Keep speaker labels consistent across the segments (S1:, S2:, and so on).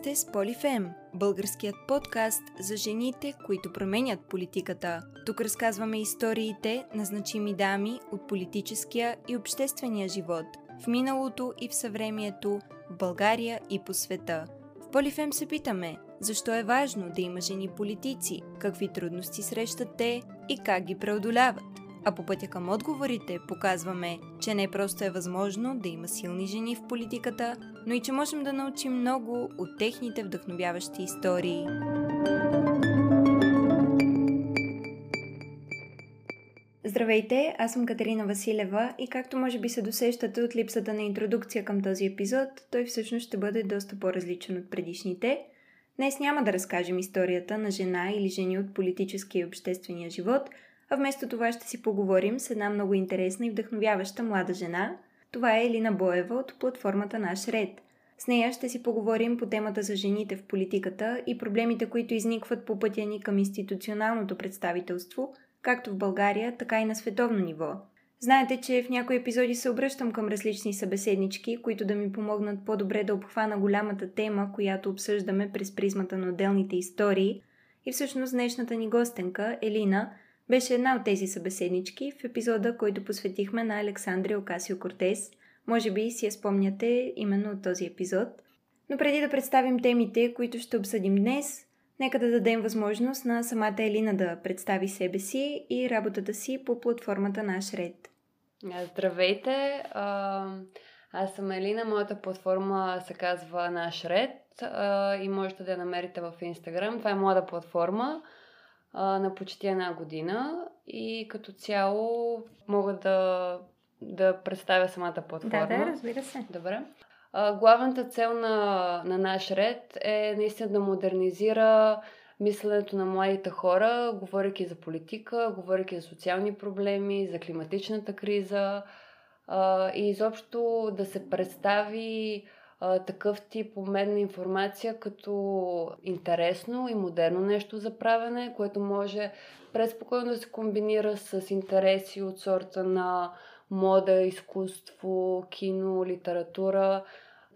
S1: Сте с Полифем, българският подкаст за жените, които променят политиката. Тук разказваме историите на значими дами от политическия и обществения живот, в миналото и в съвремието, в България и по света. В Полифем се питаме, защо е важно да има жени политици, какви трудности срещат те и как ги преодоляват. А по пътя към отговорите показваме, че не просто е възможно да има силни жени в политиката, но и че можем да научим много от техните вдъхновяващи истории. Здравейте, аз съм Катерина Василева и както може би се досещате от липсата на интродукция към този епизод, той всъщност ще бъде доста по-различен от предишните. Днес няма да разкажем историята на жена или жени от политическия и обществения живот – а вместо това ще си поговорим с една много интересна и вдъхновяваща млада жена. Това е Елина Боева от платформата Наш Ред. С нея ще си поговорим по темата за жените в политиката и проблемите, които изникват по пътя ни към институционалното представителство, както в България, така и на световно ниво. Знаете, че в някои епизоди се обръщам към различни събеседнички, които да ми помогнат по-добре да обхвана голямата тема, която обсъждаме през призмата на отделните истории. И всъщност днешната ни гостенка, Елина, беше една от тези събеседнички в епизода, който посветихме на Александрия Окасио Кортес. Може би си я спомняте именно от този епизод. Но преди да представим темите, които ще обсъдим днес, нека да дадем възможност на самата Елина да представи себе си и работата си по платформата Наш Ред.
S2: Здравейте! Аз съм Елина, моята платформа се казва Наш Ред и можете да я намерите в Инстаграм. Това е млада платформа а, на почти една година и като цяло мога да, да представя самата платформа.
S1: Да, да, разбира се.
S2: Добре. А, главната цел на, на наш ред е наистина да модернизира мисленето на младите хора, говоряки за политика, говоряки за социални проблеми, за климатичната криза а, и изобщо да се представи а, такъв тип обмен на информация като интересно и модерно нещо за правене, което може преспокойно да се комбинира с интереси от сорта на мода, изкуство, кино, литература.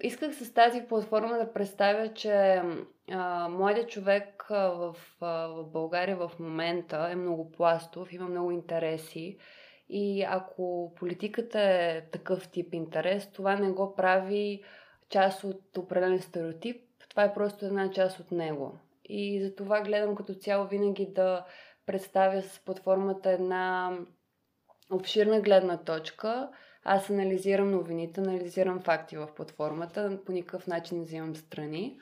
S2: Исках с тази платформа да представя, че а, младият човек в, а, в България в момента е много пластов, има много интереси. И ако политиката е такъв тип интерес, това не го прави част от определен стереотип, това е просто една част от него. И за това гледам като цяло винаги да представя с платформата една обширна гледна точка. Аз анализирам новините, анализирам факти в платформата, по никакъв начин не взимам страни.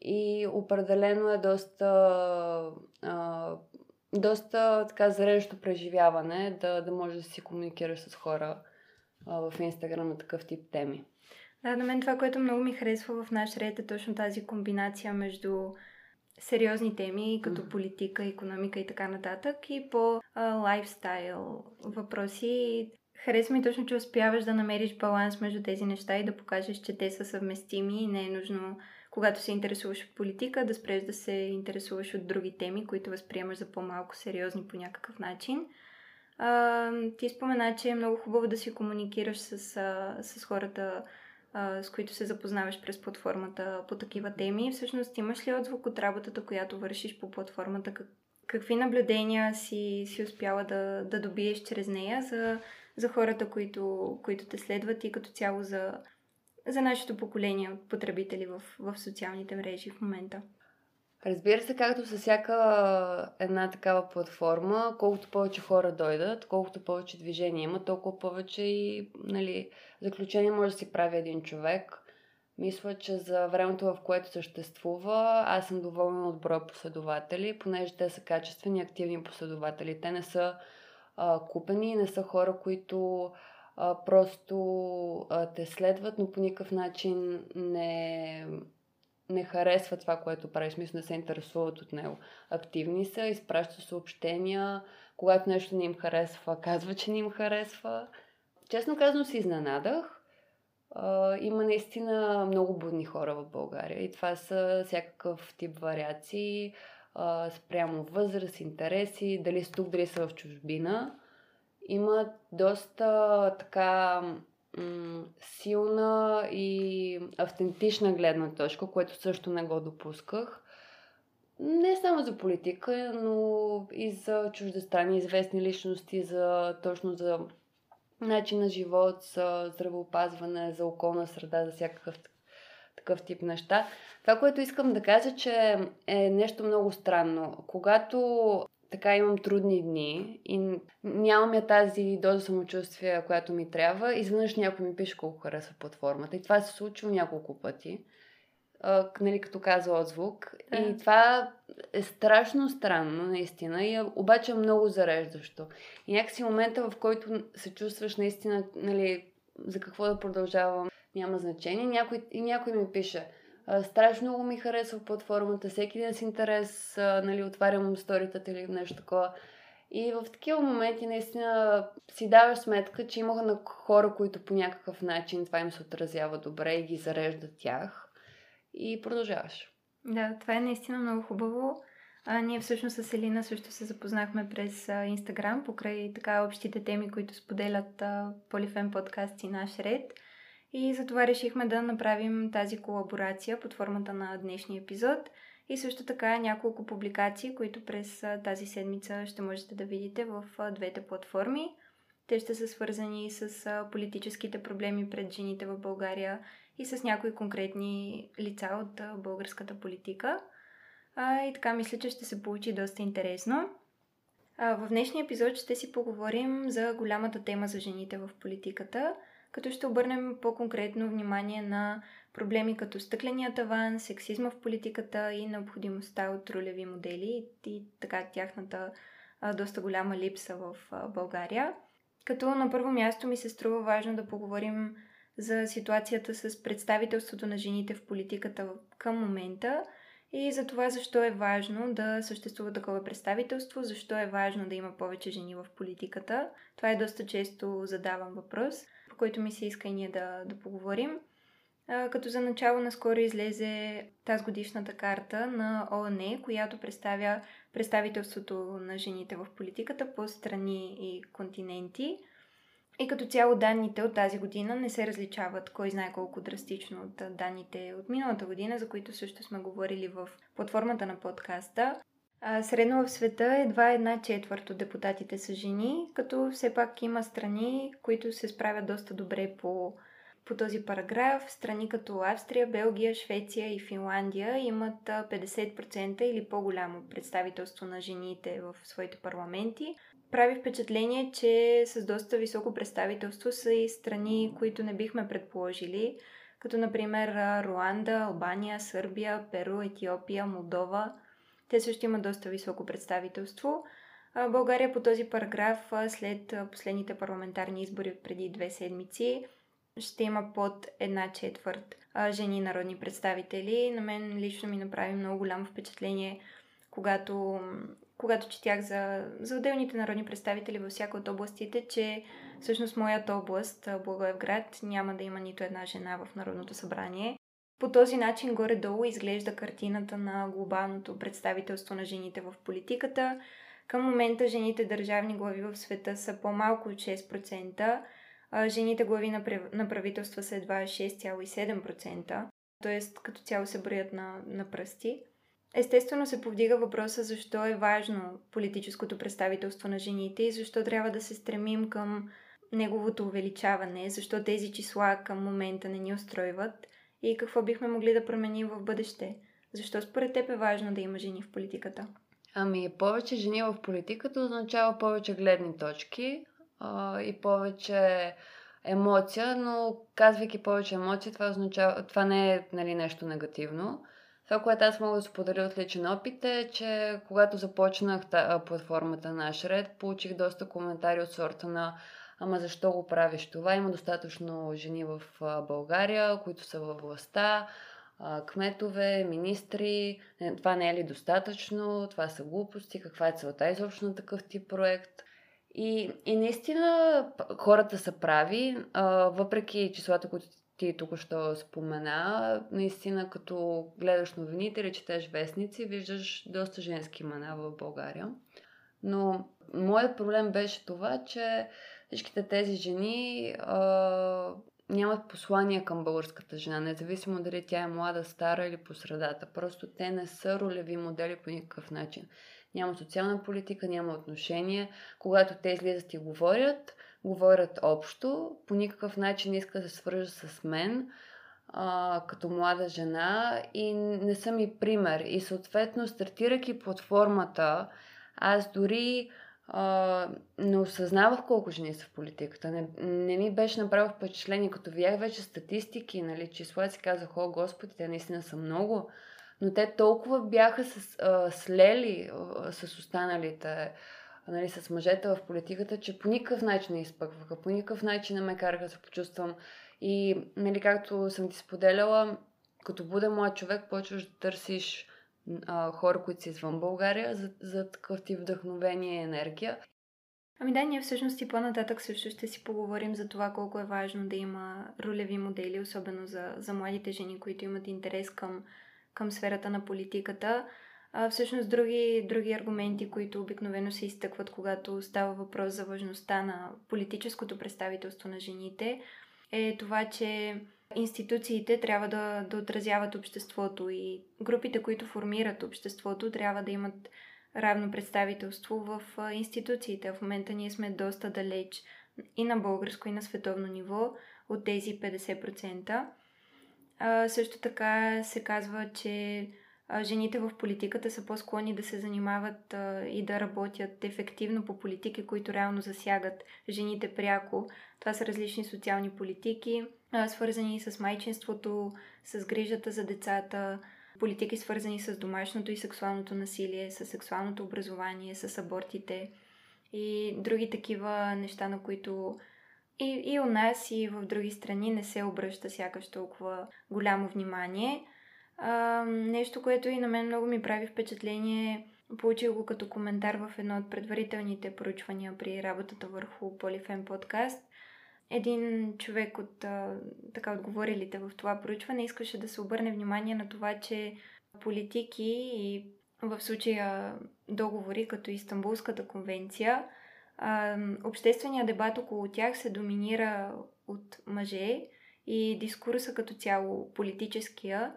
S2: И определено е доста, а, доста така зрежещо преживяване да, да можеш да си комуникираш с хора а, в Инстаграм на такъв тип теми.
S1: Да, на мен това, което много ми харесва в наш ред е точно тази комбинация между сериозни теми, като mm-hmm. политика, економика и така нататък, и по лайфстайл въпроси. Харесва ми точно, че успяваш да намериш баланс между тези неща и да покажеш, че те са съвместими и не е нужно, когато се интересуваш от политика, да спреш да се интересуваш от други теми, които възприемаш за по-малко сериозни по някакъв начин. А, ти спомена, че е много хубаво да си комуникираш с, а, с хората с които се запознаваш през платформата по такива теми. Всъщност имаш ли отзвук от работата, която вършиш по платформата? Как, какви наблюдения си, си успяла да, да добиеш чрез нея за, за хората, които, които те следват и като цяло за, за нашето поколение от потребители в, в социалните мрежи в момента?
S2: Разбира се, както с всяка една такава платформа, колкото повече хора дойдат, колкото повече движение има, толкова повече и нали, заключение може да си прави един човек. Мисля, че за времето, в което съществува, аз съм доволна от броя последователи, понеже те са качествени, активни последователи. Те не са а, купени, не са хора, които а, просто а, те следват, но по никакъв начин не не харесва това, което правиш, мисля, не се интересуват от него. Активни са, изпращат съобщения, когато нещо не им харесва, казва, че не им харесва. Честно казано си изненадах. Има наистина много будни хора в България и това са всякакъв тип вариации спрямо възраст, интереси, дали са тук, дали са в чужбина. Има доста така силна и автентична гледна точка, което също не го допусках. Не само за политика, но и за чуждестранни известни личности, за точно за начин на живот, за здравеопазване, за околна среда, за всякакъв такъв тип неща. Това, което искам да кажа, че е нещо много странно. Когато така имам трудни дни и нямам я тази доза самочувствие, която ми трябва, изведнъж някой ми пише колко харесва платформата. И това се случва няколко пъти. А, нали, като каза отзвук. Да. И това е страшно странно, наистина, и обаче е много зареждащо. И някакси момента, в който се чувстваш наистина, нали, за какво да продължавам, няма значение. Някой, и някой ми пише, страшно много ми харесва платформата, всеки ден с интерес, нали, отварям сторитата или нещо такова. И в такива моменти наистина си даваш сметка, че имаха на хора, които по някакъв начин това им се отразява добре и ги зарежда тях. И продължаваш.
S1: Да, това е наистина много хубаво. А, ние всъщност с Елина също се запознахме през Инстаграм, покрай така общите теми, които споделят а, Полифен подкаст и наш ред. И затова решихме да направим тази колаборация под формата на днешния епизод и също така няколко публикации, които през тази седмица ще можете да видите в двете платформи. Те ще са свързани с политическите проблеми пред жените в България и с някои конкретни лица от българската политика. И така мисля, че ще се получи доста интересно. В днешния епизод ще си поговорим за голямата тема за жените в политиката – като ще обърнем по-конкретно внимание на проблеми като стъкления таван, сексизма в политиката и необходимостта от ролеви модели и така тяхната а, доста голяма липса в а, България. Като на първо място ми се струва важно да поговорим за ситуацията с представителството на жените в политиката към момента и за това защо е важно да съществува такова представителство, защо е важно да има повече жени в политиката. Това е доста често задаван въпрос който ми се иска и ние да, да поговорим. Като за начало наскоро излезе тази годишната карта на ООН, която представя представителството на жените в политиката по страни и континенти. И като цяло данните от тази година не се различават кой знае колко драстично от данните от миналата година, за които също сме говорили в платформата на подкаста. Средно в света едва една четвърт от депутатите са жени, като все пак има страни, които се справят доста добре по, по този параграф. Страни като Австрия, Белгия, Швеция и Финландия имат 50% или по-голямо представителство на жените в своите парламенти. Прави впечатление, че с доста високо представителство са и страни, които не бихме предположили, като например Руанда, Албания, Сърбия, Перу, Етиопия, Молдова – те също имат доста високо представителство. България по този параграф след последните парламентарни избори преди две седмици ще има под една четвърт жени народни представители. На мен лично ми направи много голямо впечатление, когато, когато четях за, за отделните народни представители във всяка от областите, че всъщност моята област, Благоевград, няма да има нито една жена в Народното събрание. По този начин горе-долу изглежда картината на глобалното представителство на жените в политиката. Към момента жените държавни глави в света са по-малко от 6%, а жените глави на правителства са едва 6,7%, т.е. като цяло се броят на, на пръсти. Естествено се повдига въпроса защо е важно политическото представителство на жените и защо трябва да се стремим към неговото увеличаване, защо тези числа към момента не ни устройват – и какво бихме могли да променим в бъдеще. Защо според теб е важно да има жени в политиката?
S2: Ами, повече жени в политиката означава повече гледни точки а, и повече емоция, но казвайки повече емоции, това, означава, това не е нали, нещо негативно. Това, което аз мога да споделя от личен опит е, че когато започнах та, платформата на Ред, получих доста коментари от сорта на ама защо го правиш това? Има достатъчно жени в България, които са във властта, кметове, министри. Това не е ли достатъчно? Това са глупости. Каква е целта изобщо на такъв тип проект? И, и наистина хората са прави, въпреки числата, които ти тук що спомена, наистина като гледаш новините или четеш вестници, виждаш доста женски имена в България. Но моят проблем беше това, че всичките тези жени а, нямат послания към българската жена, независимо дали тя е млада, стара или по средата. Просто те не са ролеви модели по никакъв начин. Няма социална политика, няма отношения. Когато те излизат и говорят, говорят общо, по никакъв начин не искат да се свържат с мен а, като млада жена и не съм и пример. И съответно, стартирайки платформата, аз дори а, не осъзнавах колко жени са в политиката. Не, не ми беше направо впечатление, като видях вече статистики, нали, числа, си казах, о, господи, те наистина са много, но те толкова бяха с, а, слели а, с останалите, нали, с мъжете в политиката, че по никакъв начин не изпъкваха, по никакъв начин не ме караха да се почувствам. И, нали, както съм ти споделяла, като бъде млад човек, почваш да търсиш а, хора, които са извън България, за, за такъв тип вдъхновение и енергия.
S1: Ами да, ние всъщност и по-нататък също ще си поговорим за това колко е важно да има ролеви модели, особено за, за младите жени, които имат интерес към, към сферата на политиката. А, всъщност други, други аргументи, които обикновено се изтъкват, когато става въпрос за важността на политическото представителство на жените, е това, че институциите трябва да, да отразяват обществото и групите, които формират обществото, трябва да имат равно представителство в институциите. В момента ние сме доста далеч и на българско, и на световно ниво от тези 50%. А, също така се казва, че жените в политиката са по-склонни да се занимават а, и да работят ефективно по политики, които реално засягат жените пряко. Това са различни социални политики, свързани с майчинството, с грижата за децата, политики свързани с домашното и сексуалното насилие, с сексуалното образование, с абортите и други такива неща, на които и, и у нас, и в други страни не се обръща сякаш толкова голямо внимание – а, нещо, което и на мен много ми прави впечатление, получих го като коментар в едно от предварителните проучвания при работата върху Полифен подкаст. Един човек от така отговорилите в това проучване искаше да се обърне внимание на това, че политики и в случая договори като Истанбулската конвенция, общественият дебат около тях се доминира от мъже и дискурса като цяло политическия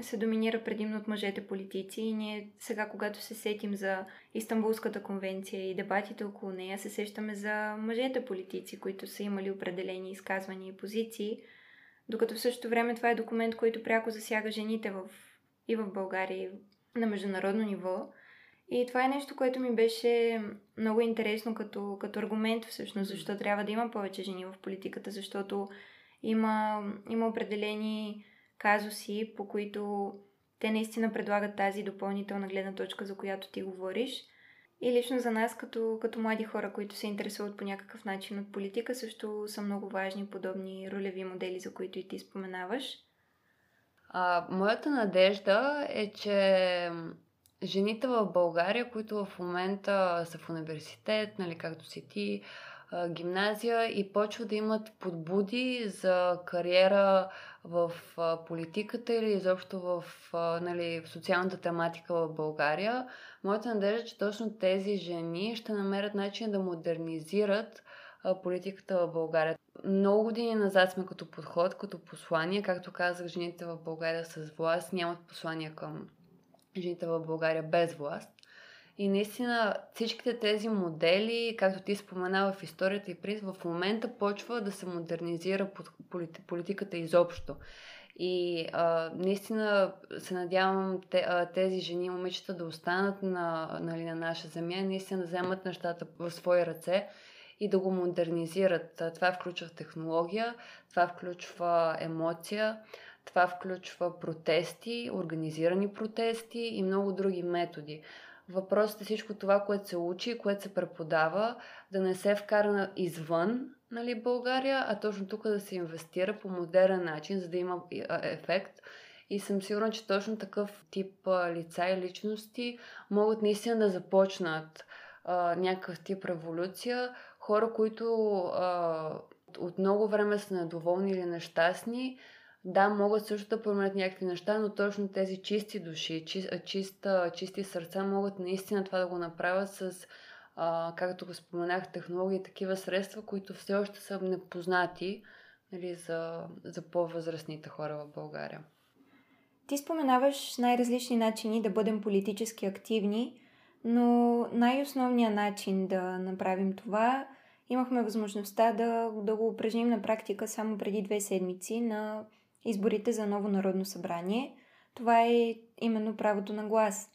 S1: се доминира предимно от мъжете политици и ние сега, когато се сетим за Истанбулската конвенция и дебатите около нея, се сещаме за мъжете политици, които са имали определени изказвания и позиции, докато в същото време това е документ, който пряко засяга жените в, и в България, и на международно ниво. И това е нещо, което ми беше много интересно като, като аргумент всъщност, защо трябва да има повече жени в политиката, защото има, има определени казуси, по които те наистина предлагат тази допълнителна гледна точка, за която ти говориш. И лично за нас, като, като млади хора, които се интересуват по някакъв начин от политика, също са много важни подобни ролеви модели, за които и ти споменаваш.
S2: А, моята надежда е, че жените в България, които в момента са в университет, нали, както си ти, гимназия и почват да имат подбуди за кариера в политиката или изобщо в, нали, в социалната тематика в България. Моята надежда е, че точно тези жени ще намерят начин да модернизират политиката в България. Много години назад сме като подход, като послание. Както казах, жените в България с власт нямат послания към жените в България без власт. И наистина всичките тези модели, както ти спомена в историята и приз, в момента почва да се модернизира политиката изобщо. И а, наистина се надявам тези жени и момичета да останат на, нали, на наша земя и наистина да вземат нещата в свои ръце и да го модернизират. Това включва технология, това включва емоция, това включва протести, организирани протести и много други методи. Въпросът е всичко това, което се учи, което се преподава, да не се вкара извън нали, България, а точно тук да се инвестира по модерен начин, за да има ефект. И съм сигурна, че точно такъв тип лица и личности могат наистина да започнат а, някакъв тип революция. Хора, които а, от много време са недоволни или нещастни, да, могат също да променят някакви неща, но точно тези чисти души, чи, чиста, чисти сърца могат наистина това да го направят с а, както го споменах, технологии такива средства, които все още са непознати нали, за, за по-възрастните хора в България.
S1: Ти споменаваш най-различни начини да бъдем политически активни, но най-основният начин да направим това имахме възможността да, да го упражним на практика само преди две седмици на изборите за ново народно събрание. Това е именно правото на глас.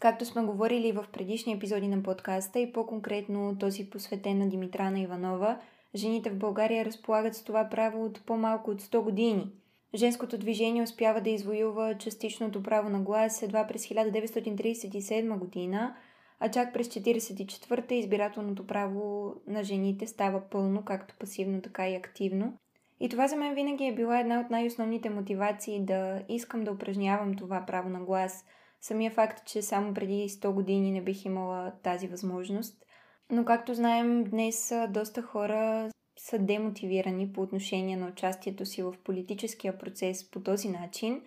S1: Както сме говорили в предишни епизоди на подкаста и по-конкретно този посветен на Димитрана Иванова, жените в България разполагат с това право от по-малко от 100 години. Женското движение успява да извоюва частичното право на глас едва през 1937 година, а чак през 1944-та избирателното право на жените става пълно, както пасивно, така и активно. И това за мен винаги е била една от най-основните мотивации да искам да упражнявам това право на глас. Самия факт, че само преди 100 години не бих имала тази възможност. Но както знаем, днес доста хора са демотивирани по отношение на участието си в политическия процес по този начин.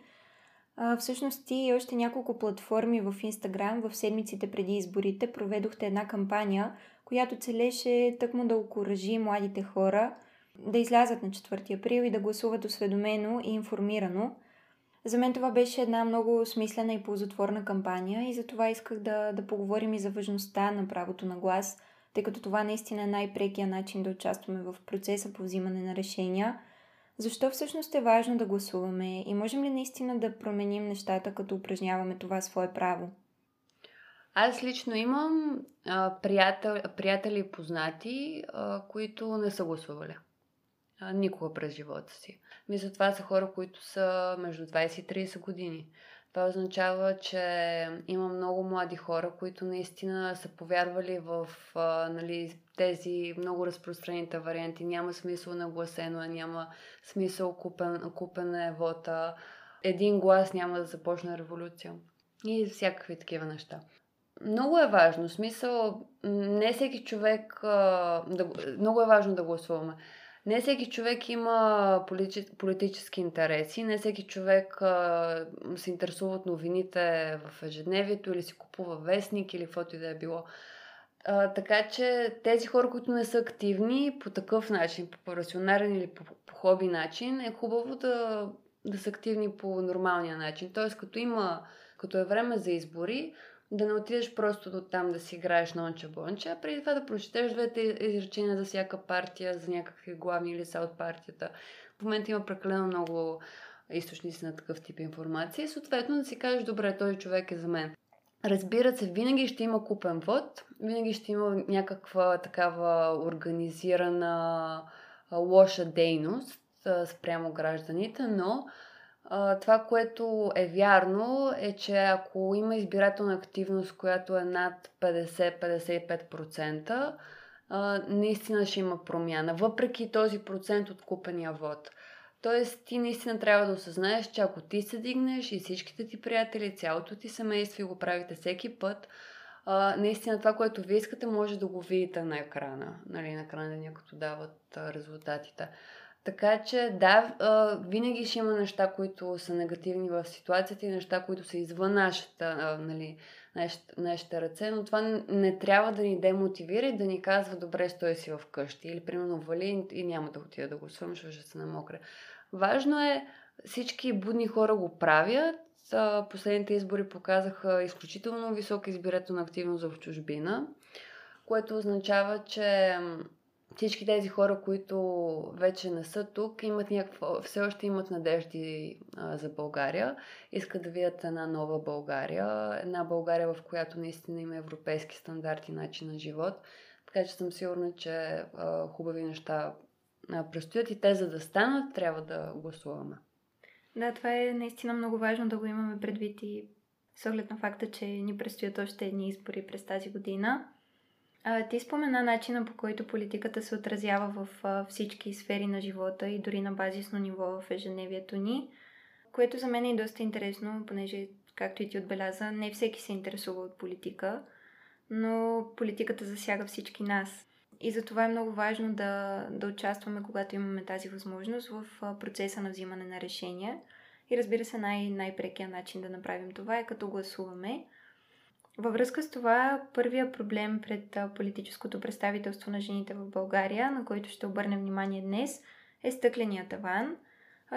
S1: Всъщност и още няколко платформи в Инстаграм в седмиците преди изборите проведохте една кампания, която целеше тъкмо да окоръжи младите хора – да излязат на 4 април и да гласуват осведомено и информирано. За мен това беше една много смислена и ползотворна кампания и за това исках да, да поговорим и за важността на правото на глас, тъй като това наистина е най-прекия начин да участваме в процеса по взимане на решения. Защо всъщност е важно да гласуваме и можем ли наистина да променим нещата, като упражняваме това свое право?
S2: Аз лично имам а, приятел, приятели и познати, а, които не са гласували никога през живота си. Мисля, това са хора, които са между 20 и 30 години. Това означава, че има много млади хора, които наистина са повярвали в нали, тези много разпространените варианти. Няма смисъл нагласено, няма смисъл купен, купен е вота. Един глас няма да започне революция. И всякакви такива неща. Много е важно. Смисъл, не всеки човек. Да, много е важно да гласуваме. Не всеки човек има политически интереси, не всеки човек а, се интересува от новините в ежедневието или си купува вестник или каквото и да е било. А, така че тези хора, които не са активни по такъв начин, по професионален или по, по хоби начин, е хубаво да, да са активни по нормалния начин. Тоест, като има, като е време за избори, да не отидеш просто до там да си играеш на онче бонче, а преди това да прочетеш двете изречения за всяка партия, за някакви главни лица от партията. В момента има прекалено много източници на такъв тип информация и съответно да си кажеш, добре, този човек е за мен. Разбира се, винаги ще има купен вод, винаги ще има някаква такава организирана лоша дейност спрямо гражданите, но а, това, което е вярно, е, че ако има избирателна активност, която е над 50-55%, наистина ще има промяна, въпреки този процент от купения вод. Тоест, ти наистина трябва да осъзнаеш, че ако ти се дигнеш и всичките ти приятели, цялото ти семейство и го правите всеки път, а, наистина това, което вие искате, може да го видите на екрана, нали, на екрана, като дават а, резултатите. Така че да, винаги ще има неща, които са негативни в ситуацията и неща, които са извън нашата, нали, нашите, нашите ръце, но това не трябва да ни демотивира и да ни казва добре, стой си в къщи или примерно вали и няма да отида да го свъм, ще се намокре. Важно е, всички будни хора го правят. Последните избори показаха изключително висока избирателна активност в чужбина, което означава, че всички тези хора, които вече не са тук, имат някакво, все още имат надежди а, за България. Искат да видят една нова България, една България, в която наистина има европейски стандарти, начин на живот. Така че съм сигурна, че а, хубави неща а, предстоят и те, за да станат, трябва да гласуваме.
S1: Да, това е наистина много важно да го имаме предвид и с оглед на факта, че ни предстоят още едни избори през тази година. А, ти спомена начина по който политиката се отразява в а, всички сфери на живота и дори на базисно ниво в ежедневието ни, което за мен е доста интересно, понеже, както и ти отбеляза, не всеки се интересува от политика, но политиката засяга всички нас. И затова е много важно да, да участваме, когато имаме тази възможност в процеса на взимане на решения. И разбира се, най- най-прекия начин да направим това е като гласуваме – Във връзка с това, първия проблем пред политическото представителство на жените в България, на който ще обърнем внимание днес, е стъкления таван.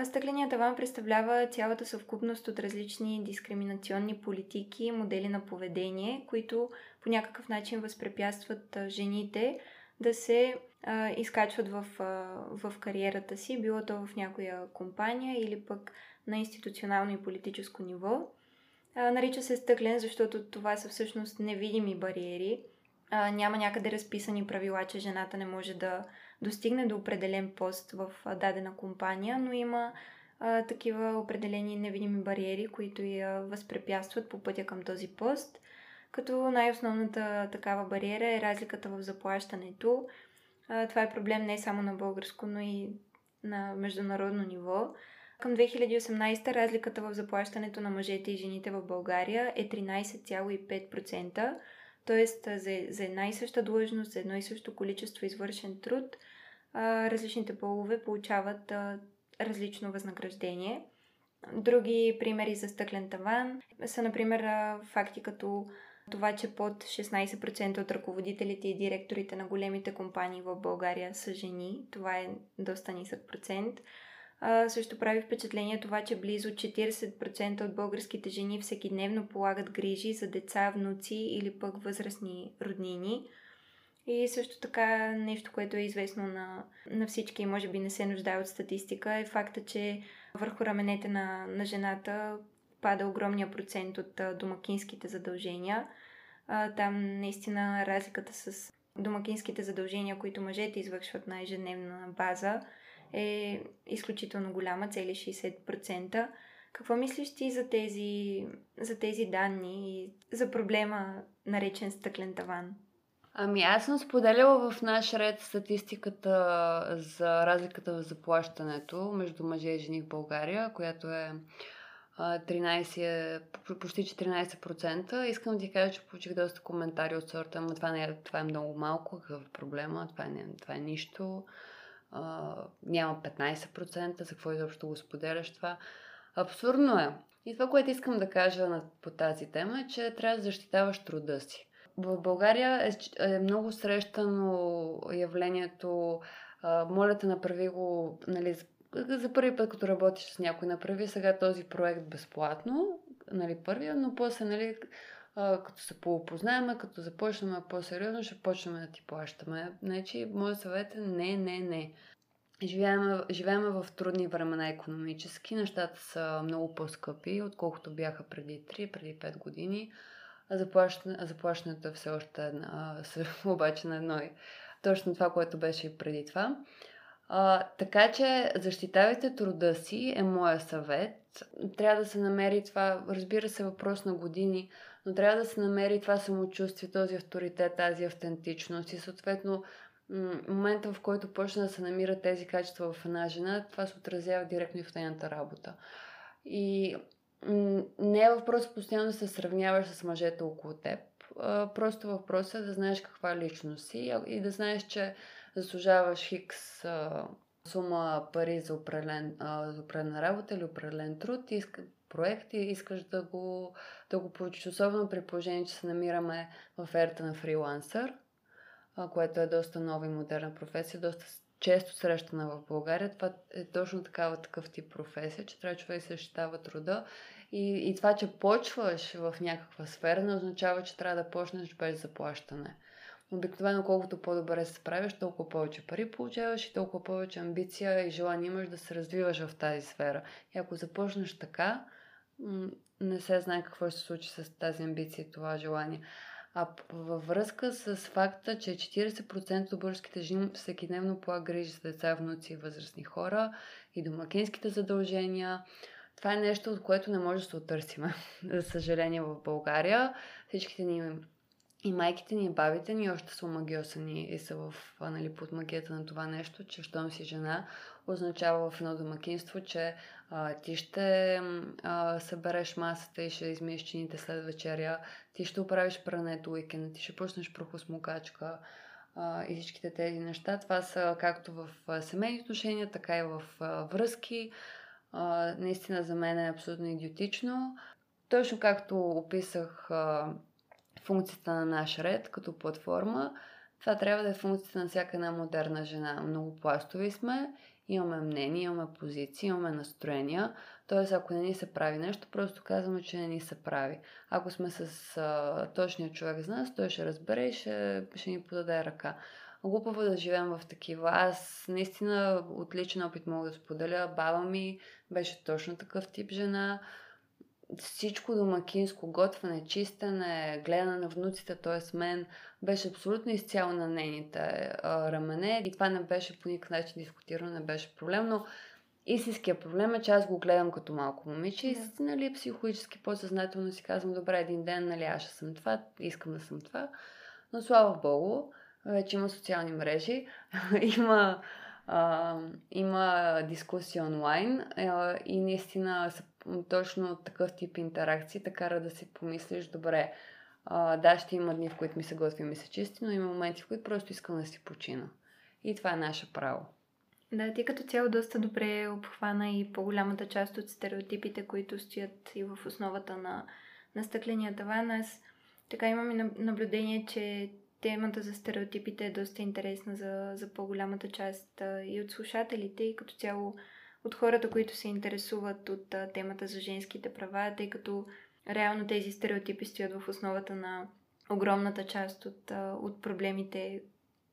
S1: Стъкленият таван представлява цялата съвкупност от различни дискриминационни политики, модели на поведение, които по някакъв начин възпрепятстват жените да се а, изкачват в, а, в кариерата си, било то в някоя компания или пък на институционално и политическо ниво. Нарича се стъклен, защото това са всъщност невидими бариери. А, няма някъде разписани правила, че жената не може да достигне до определен пост в дадена компания, но има а, такива определени невидими бариери, които я възпрепятстват по пътя към този пост. Като най-основната такава бариера е разликата в заплащането. А, това е проблем не само на българско, но и на международно ниво. Към 2018 разликата в заплащането на мъжете и жените в България е 13,5%, т.е. За, за една и съща длъжност, за едно и също количество извършен труд, различните полове получават различно възнаграждение. Други примери за стъклен таван са, например, факти като това, че под 16% от ръководителите и директорите на големите компании в България са жени. Това е доста нисък процент. Също прави впечатление това, че близо 40% от българските жени всекидневно полагат грижи за деца, внуци или пък възрастни роднини. И също така нещо, което е известно на, на всички и може би не се нуждае от статистика, е факта, че върху раменете на, на жената пада огромния процент от домакинските задължения. Там наистина разликата с домакинските задължения, които мъжете извършват на ежедневна база, е изключително голяма, цели 60%. Какво мислиш ти за тези, за тези данни и за проблема, наречен стъклен таван?
S2: Ами аз съм споделяла в наш ред статистиката за разликата в заплащането между мъже и жени в България, която е 13, почти 14%. Искам да ти кажа, че получих доста коментари от сорта, но това, не е, това е много малко, какъв е проблема, това, не, това е нищо, няма 15%, за какво изобщо го споделяш това. Абсурдно е. И това, което искам да кажа на, по тази тема е, че трябва да защитаваш труда си. В България е, е много срещано явлението а, моля те направи го нали, за първи път, като работиш с някой, направи сега този проект безплатно, нали, първия, но после, нали, като се поопознаем, като започнем по-сериозно, ще почнем да ти плащаме. Значи, моят съвет е не, не, не. Живеем, в трудни времена економически, нещата са много по-скъпи, отколкото бяха преди 3, преди 5 години. А заплащане, заплащането е все още една, обаче на едно точно това, което беше и преди това. А, така че защитавайте труда си е моя съвет. Трябва да се намери това, разбира се, въпрос на години, но трябва да се намери това самочувствие, този авторитет, тази автентичност и съответно момента, в който почне да се намират тези качества в една жена, това се отразява директно и в нейната работа. И не е въпрос постоянно да се сравняваш с мъжете около теб. Просто въпросът е да знаеш каква личност си и да знаеш, че заслужаваш хикс сума пари за определен, за работа или определен труд и проект и искаш да го, да го получиш. Особено при положение, че се намираме в ерата на фрилансър, което е доста нова и модерна професия, доста често срещана в България. Това е точно такава такъв тип професия, че трябва човек да защитава труда. И, и това, че почваш в някаква сфера, не означава, че трябва да почнеш без заплащане. Обикновено колкото по-добре се справяш, толкова повече пари получаваш и толкова повече амбиция и желание имаш да се развиваш в тази сфера. И ако започнеш така, не се знае какво ще се случи с тази амбиция и това желание. А във връзка с факта, че 40% от българските жени всеки дневно полага грижи за деца, внуци и възрастни хора и домакинските задължения, това е нещо, от което не може да се отърсиме. За съжаление в България всичките ни и майките ни, и бабите ни още са омагиосани и са в, нали, под магията на това нещо, че щом си жена, означава в едно домакинство, че а, ти ще а, събереш масата и ще измиеш чините след вечеря, ти ще оправиш прането уикенда, ти ще почнеш прохосмокачка а, и всичките тези неща. Това са както в семейни отношения, така и в а, връзки. А, наистина за мен е абсолютно идиотично. Точно както описах а, функцията на наш ред като платформа. Това трябва да е функцията на всяка една модерна жена. Много пластови сме, имаме мнение, имаме позиции, имаме настроения. Тоест, ако не ни се прави нещо, просто казваме, че не ни се прави. Ако сме с а, точния човек за нас, той ще разбере и ще, ще ни подаде ръка. Глупаво да живеем в такива. Аз наистина отличен опит мога да споделя. Баба ми беше точно такъв тип жена всичко домакинско, готвене, чистене, гледане на внуците, т.е. мен, беше абсолютно изцяло на нейните а, рамене и това не беше по никакъв начин дискутирано, не беше проблем, но истинския проблем е, че аз го гледам като малко момиче и yeah. нали, психологически по-съзнателно си казвам, добре, един ден, нали, аз ще съм това, искам да съм това, но слава Богу, вече има социални мрежи, има а, има дискусии онлайн а, и наистина са точно такъв тип интеракции те кара да си помислиш, добре, а, да, ще има дни, в които ми се готви и ми се чисти, но има моменти, в които просто искам да си почина. И това е наше право.
S1: Да, ти като цяло доста добре обхвана и по-голямата част от стереотипите, които стоят и в основата на, на стъкления таван. Аз така имам и наблюдение, че темата за стереотипите е доста интересна за, за по-голямата част и от слушателите, и като цяло от хората, които се интересуват от а, темата за женските права, тъй като реално тези стереотипи стоят в основата на огромната част от, а, от проблемите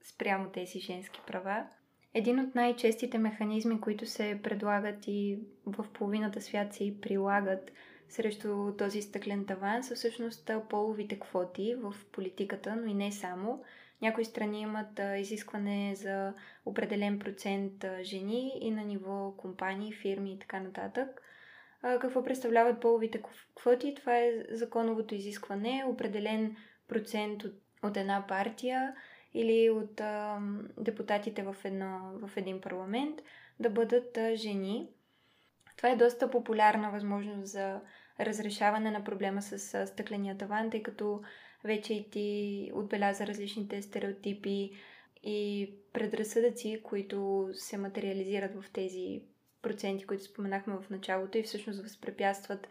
S1: спрямо тези женски права. Един от най-честите механизми, които се предлагат и в половината свят се и прилагат срещу този стъклен таван, са всъщност половите квоти в политиката, но и не само. Някои страни имат а, изискване за определен процент а, жени и на ниво компании, фирми и така нататък. А, какво представляват половите квоти? Това е законовото изискване, определен процент от, от една партия или от а, депутатите в, едно, в един парламент да бъдат а, жени. Това е доста популярна възможност за разрешаване на проблема с а, стъкления таван, тъй като вече и ти отбеляза различните стереотипи и предразсъдъци, които се материализират в тези проценти, които споменахме в началото и всъщност възпрепятстват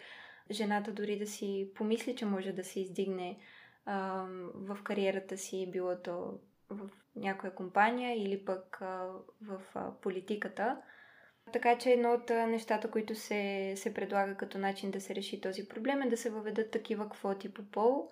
S1: жената дори да си помисли, че може да се издигне а, в кариерата си, било то в някоя компания или пък а, в а, политиката. Така че едно от нещата, които се, се предлага като начин да се реши този проблем е да се въведат такива квоти по пол,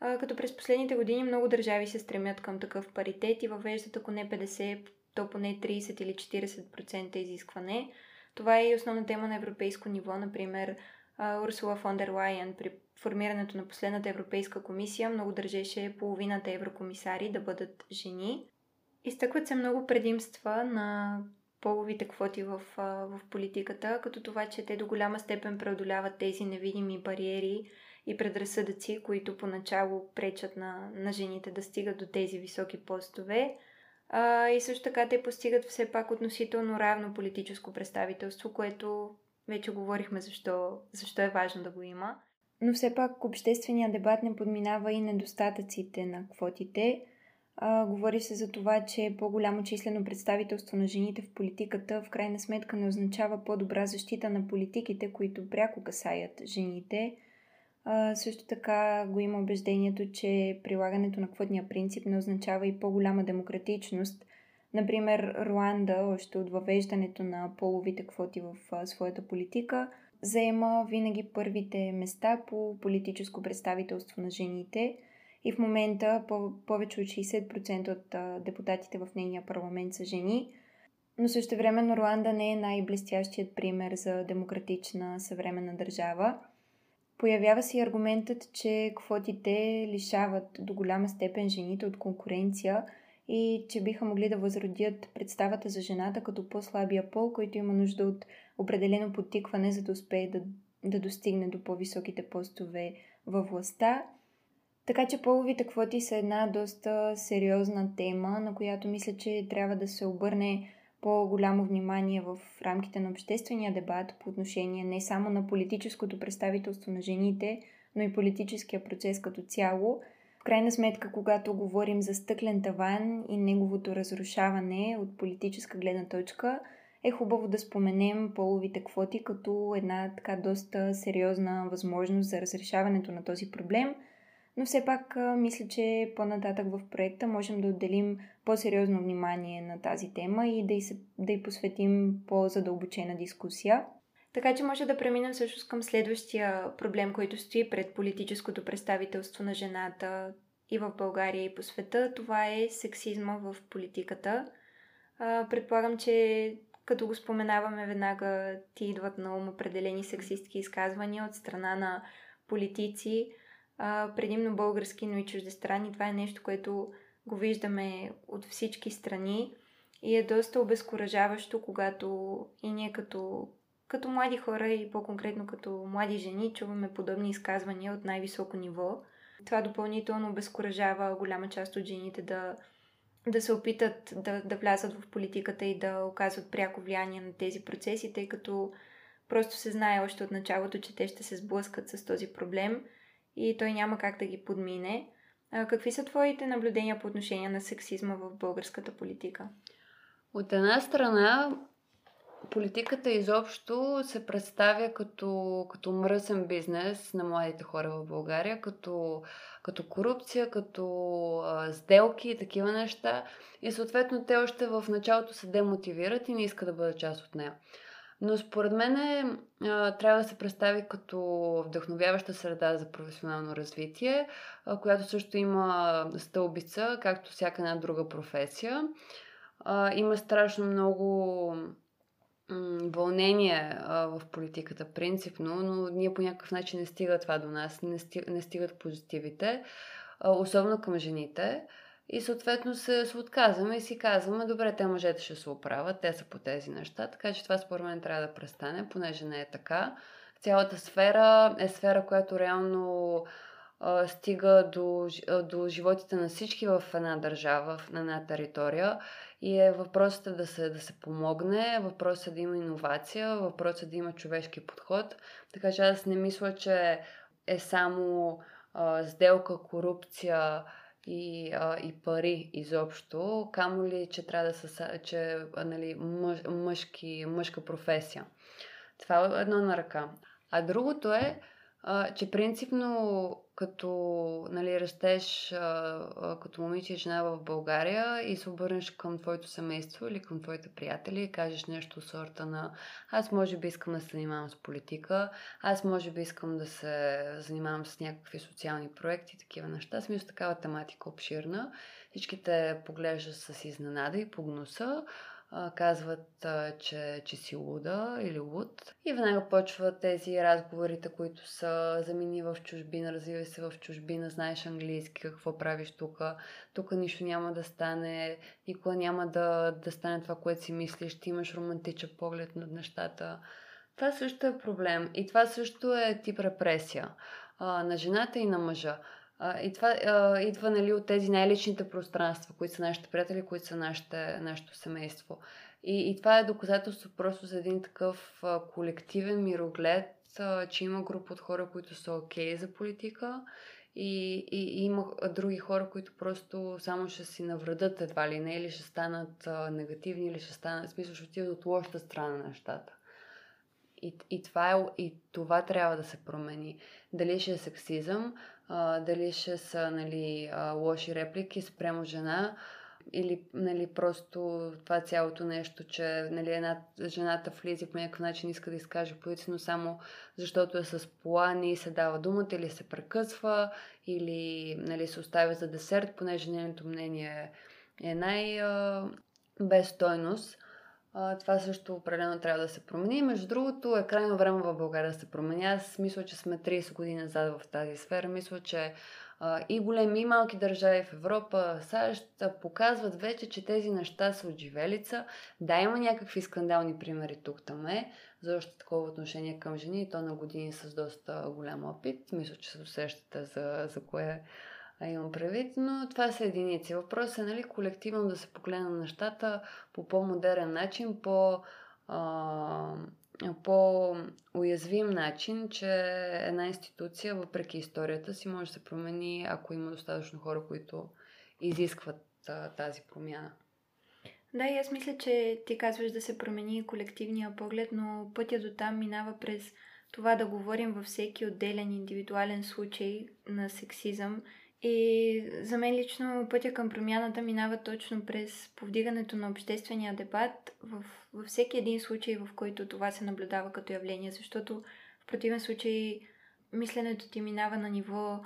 S1: като през последните години много държави се стремят към такъв паритет и въвеждат ако не 50, то поне 30 или 40% изискване. Това е и основна тема на европейско ниво. Например, Урсула фон дер Лайен при формирането на последната Европейска комисия много държеше половината еврокомисари да бъдат жени. Изтъкват се много предимства на половите квоти в, в политиката, като това, че те до голяма степен преодоляват тези невидими бариери и предразсъдъци, които поначало пречат на, на жените да стигат до тези високи постове. А, и също така те постигат все пак относително равно политическо представителство, което вече говорихме защо, защо е важно да го има. Но все пак общественият дебат не подминава и недостатъците на квотите. А, говори се за това, че по-голямо числено представителство на жените в политиката в крайна сметка не означава по-добра защита на политиките, които пряко касаят жените – също така го има убеждението, че прилагането на квотния принцип не означава и по-голяма демократичност. Например, Руанда, още от въвеждането на половите квоти в своята политика, заема винаги първите места по политическо представителство на жените. И в момента по- повече от 60% от депутатите в нейния парламент са жени, но също време Руанда не е най-блестящият пример за демократична съвременна държава – Появява се и аргументът, че квотите лишават до голяма степен жените от конкуренция и че биха могли да възродят представата за жената като по-слабия пол, който има нужда от определено потикване, за да успее да, да достигне до по-високите постове във властта. Така че половите квоти са една доста сериозна тема, на която мисля, че трябва да се обърне по-голямо внимание в рамките на обществения дебат по отношение не само на политическото представителство на жените, но и политическия процес като цяло. В крайна сметка, когато говорим за стъклен таван и неговото разрушаване от политическа гледна точка, е хубаво да споменем половите квоти като една така доста сериозна възможност за разрешаването на този проблем, но все пак мисля, че по-нататък в проекта можем да отделим по-сериозно внимание на тази тема и да й, се, да й посветим по-задълбочена дискусия. Така че може да преминем всъщност към следващия проблем, който стои пред политическото представителство на жената и в България и по света. Това е сексизма в политиката. Предполагам, че като го споменаваме веднага ти идват на ум определени сексистки изказвания от страна на политици, а, предимно български, но и чуждестранни. Това е нещо, което го виждаме от всички страни и е доста обезкуражаващо, когато и ние като, като млади хора и по-конкретно като млади жени чуваме подобни изказвания от най-високо ниво. Това допълнително обезкуражава голяма част от жените да, да се опитат да, да влязат в политиката и да оказват пряко влияние на тези процеси, тъй като просто се знае още от началото, че те ще се сблъскат с този проблем и той няма как да ги подмине. Какви са твоите наблюдения по отношение на сексизма в българската политика?
S2: От една страна, политиката изобщо се представя като, като мръсен бизнес на младите хора в България, като, като корупция, като а, сделки и такива неща. И съответно те още в началото се демотивират и не искат да бъдат част от нея. Но според мен е, трябва да се представи като вдъхновяваща среда за професионално развитие, която също има стълбица, както всяка една друга професия. Има страшно много вълнение в политиката, принципно, но ние по някакъв начин не стига това до нас, не, стига, не стигат позитивите, особено към жените. И съответно се, отказваме и си казваме, добре, те мъжете ще се оправят, те са по тези неща, така че това според мен трябва да престане, понеже не е така. Цялата сфера е сфера, която реално а, стига до, до животите на всички в една държава, в една територия и е въпросът да се, да се помогне, въпросът е да има иновация, въпросът е да има човешки подход. Така че аз не мисля, че е само а, сделка, корупция и, а, и пари изобщо, камо ли, че трябва да са, че, нали, мъж, мъжки, мъжка професия. Това е едно на ръка. А другото е, че принципно като нали, растеш а, като момиче и жена в България и се обърнеш към твоето семейство или към твоите приятели и кажеш нещо сорта на аз може би искам да се занимавам с политика, аз може би искам да се занимавам с някакви социални проекти, такива неща. Смисъл такава тематика обширна. Всички те поглеждат с изненада и погнуса казват, че, че си луда или луд. И веднага почват тези разговорите, които са замини в чужбина, развивай се в чужбина, знаеш английски, какво правиш тук, тук нищо няма да стане, никога няма да, да стане това, което си мислиш, ти имаш романтичен поглед над нещата. Това също е проблем и това също е тип репресия а, на жената и на мъжа. И това а, идва нали, от тези най-личните пространства, които са нашите приятели, които са нашите, нашето семейство. И, и това е доказателство просто за един такъв а, колективен мироглед, а, че има група от хора, които са окей okay за политика и, и, и има други хора, които просто само ще си навредат едва ли не, или ще станат а, негативни, или ще станат, в смисъл, ще отидат от лошата страна на нещата. И, и, това е, и това трябва да се промени. Дали ще е сексизъм, дали ще са нали, лоши реплики спрямо жена, или нали, просто това цялото нещо, че нали, една жената влиза по някакъв начин иска да изкаже позиция, но само защото е с пола не се дава думата или се прекъсва, или нали, се оставя за десерт, понеже нейното мнение е най-без стойност. А, това също определено трябва да се промени. Между другото, е крайно време в България да се промени. Аз мисля, че сме 30 години назад в тази сфера. Мисля, че а, и големи и малки държави в Европа, САЩ показват вече, че тези неща са отживелица. Да, има някакви скандални примери тук там е, още такова отношение към жени и то на години с доста голям опит. Мисля, че се досещате за, за кое имам предвид, но това са единици. Въпросът е нали, колективно да се погледне на нещата по по-модерен начин, по, а, по-уязвим начин, че една институция, въпреки историята си, може да се промени, ако има достатъчно хора, които изискват а, тази промяна.
S1: Да, и аз мисля, че ти казваш да се промени колективния поглед, но пътя до там минава през това да говорим във всеки отделен индивидуален случай на сексизъм. И за мен лично пътя към промяната минава точно през повдигането на обществения дебат в, във всеки един случай, в който това се наблюдава като явление, защото в противен случай мисленето ти минава на ниво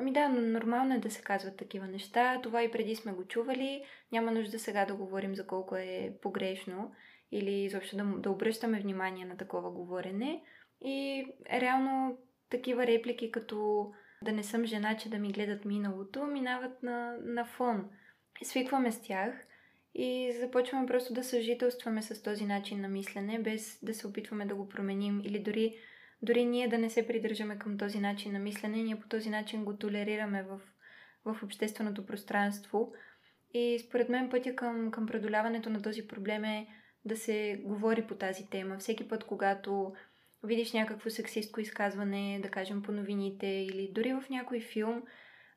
S1: Ами да, нормално е да се казват такива неща. Това и преди сме го чували. Няма нужда сега да говорим за колко е погрешно или изобщо да, да обръщаме внимание на такова говорене. И реално такива реплики като да не съм жена, че да ми гледат миналото, минават на, на фон. Свикваме с тях и започваме просто да съжителстваме с този начин на мислене, без да се опитваме да го променим или дори дори ние да не се придържаме към този начин на мислене, ние по този начин го толерираме в, в общественото пространство. И според мен пътя към, към преодоляването на този проблем е да се говори по тази тема. Всеки път, когато видиш някакво сексистко изказване, да кажем по новините или дори в някой филм,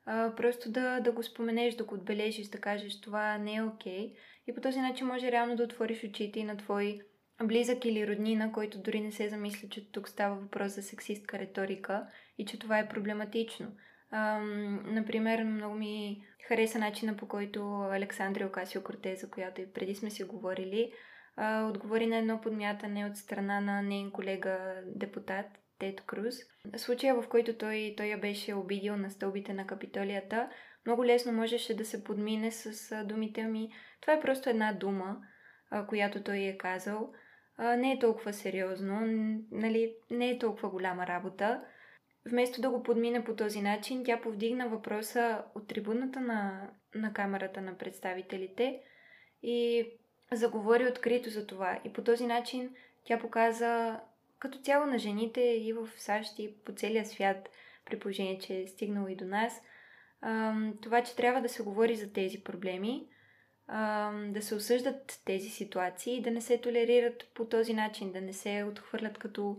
S1: а, просто да, да го споменеш, да го отбележиш, да кажеш това не е окей. Okay. И по този начин може реално да отвориш очите и на твой близък или роднина, който дори не се замисли, че тук става въпрос за сексистка риторика и че това е проблематично. Ам, например, много ми хареса начина по който Александра Окасио Кортез, за която и преди сме си говорили, а, отговори на едно подмятане от страна на нейн колега депутат Тед Круз. Случая, в който той, той я беше обидил на стълбите на капитолията, много лесно можеше да се подмине с думите ми. Това е просто една дума, а, която той е казал а, не е толкова сериозно, нали, не е толкова голяма работа. Вместо да го подмине по този начин, тя повдигна въпроса от трибуната на, на камерата на представителите и заговори открито за това. И по този начин тя показа като цяло на жените и в САЩ и по целия свят, при положение, че е стигнало и до нас, това, че трябва да се говори за тези проблеми, да се осъждат тези ситуации и да не се толерират по този начин, да не се отхвърлят като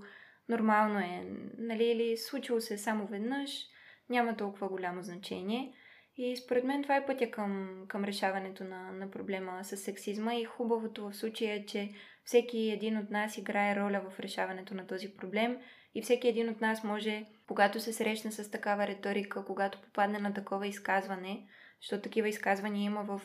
S1: нормално е, нали, или случило се само веднъж, няма толкова голямо значение. И според мен това е пътя към, към решаването на, на проблема с сексизма. И хубавото в случая е, че всеки един от нас играе роля в решаването на този проблем. И всеки един от нас може, когато се срещне с такава риторика, когато попадне на такова изказване, защото такива изказвания има в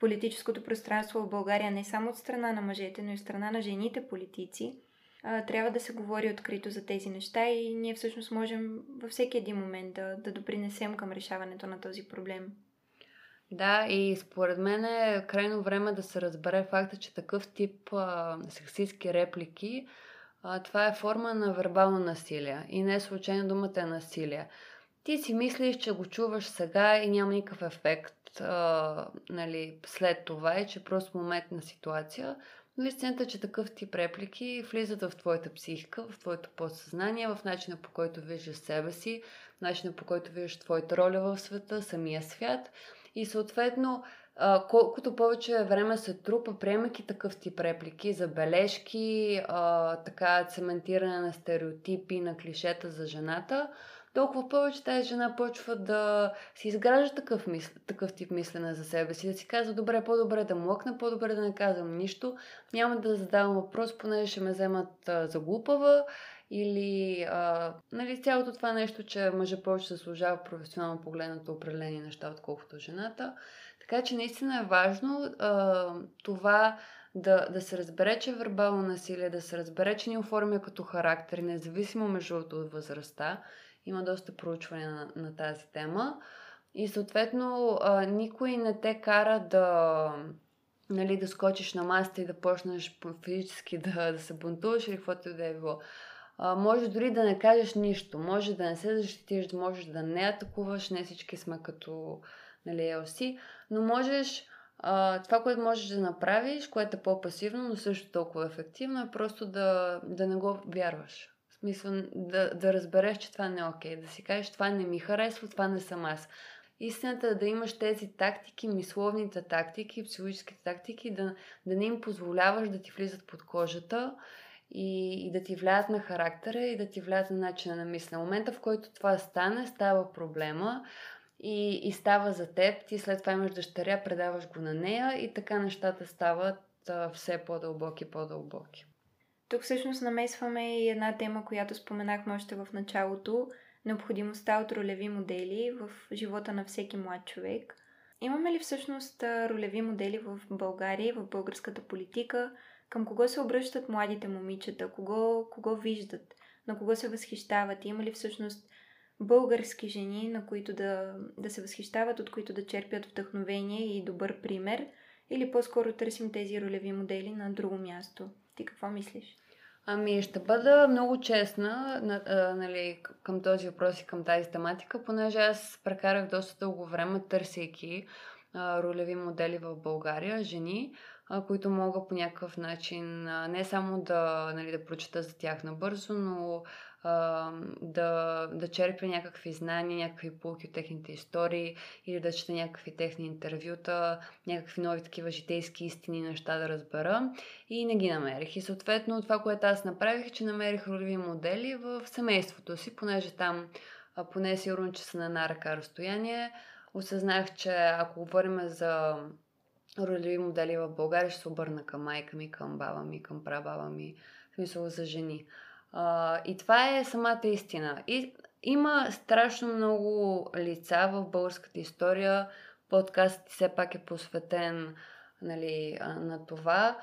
S1: политическото пространство в България не само от страна на мъжете, но и от страна на жените политици, трябва да се говори открито за тези неща и ние всъщност можем във всеки един момент да, да допринесем към решаването на този проблем.
S2: Да, и според мен е крайно време да се разбере факта, че такъв тип а, сексистски реплики, а, това е форма на вербално насилие. И не е случайно думата е насилие. Ти си мислиш, че го чуваш сега и няма никакъв ефект а, нали, след това е, че просто моментна ситуация. Но истината е, че такъв тип реплики влизат в твоята психика, в твоето подсъзнание, в начина по който виждаш себе си, в начина по който виждаш твоята роля в света, самия свят. И съответно, колкото повече време се трупа, приемайки такъв тип реплики, забележки, така цементиране на стереотипи, на клишета за жената, толкова повече тази жена почва да си изгражда такъв, мисл, такъв тип мислене за себе си, да си казва, добре, по-добре да млъкна, по-добре да не казвам нищо, няма да задавам въпрос, понеже ще ме вземат а, за глупава или а, нали, цялото това нещо, че мъжа повече заслужава професионално погледнато определени неща, отколкото жената. Така че наистина е важно а, това да, да се разбере, че е вербално насилие, да се разбере, че ни оформя като характер, независимо между от възрастта има доста проучване на, на тази тема. И съответно а, никой не те кара да, нали, да скочиш на масата и да почнеш физически да, да се бунтуваш или каквото и да е било. А, може дори да не кажеш нищо, може да не се защитиш, можеш да не атакуваш, не всички сме като нали, LC, но можеш а, това, което можеш да направиш, което е по-пасивно, но също толкова ефективно, е просто да, да не го вярваш. Смисъл да, да разбереш, че това не е окей. Okay. Да си кажеш, това не ми харесва, това не съм аз. Истината е да имаш тези тактики, мисловните тактики, психологическите тактики, да, да не им позволяваш да ти влизат под кожата и, и да ти влязат на характера и да ти влязат на начина на мислене. В момента, в който това стане, става проблема и, и става за теб. Ти след това имаш дъщеря, предаваш го на нея и така нещата стават а, все по-дълбоки, по-дълбоки.
S1: Тук всъщност намесваме и една тема, която споменахме още в началото необходимостта от ролеви модели в живота на всеки млад човек. Имаме ли всъщност ролеви модели в България в българската политика? Към кого се обръщат младите момичета? Кого, кого виждат? На кого се възхищават? Има ли всъщност български жени, на които да, да се възхищават, от които да черпят вдъхновение и добър пример? Или по-скоро търсим тези ролеви модели на друго място? Ти какво мислиш?
S2: Ами, ще бъда много честна а, нали, към този въпрос и към тази тематика, понеже аз прекарах доста дълго време търсейки а, ролеви модели в България, жени, а, които мога по някакъв начин а, не само да, нали, да прочета за тях набързо, но да, да черпя някакви знания, някакви полки от техните истории или да чета някакви техни интервюта, някакви нови такива житейски истини неща да разбера и не ги намерих. И съответно това, което аз направих, е, че намерих ролеви модели в семейството си, понеже там поне сигурно, че са на една ръка разстояние. Осъзнах, че ако говорим за ролеви модели в България, ще се обърна към майка ми, към баба ми, към прабаба ми, в смисъл за жени. А, и това е самата истина. И има страшно много лица в българската история. Подкастът все пак е посветен нали, на това.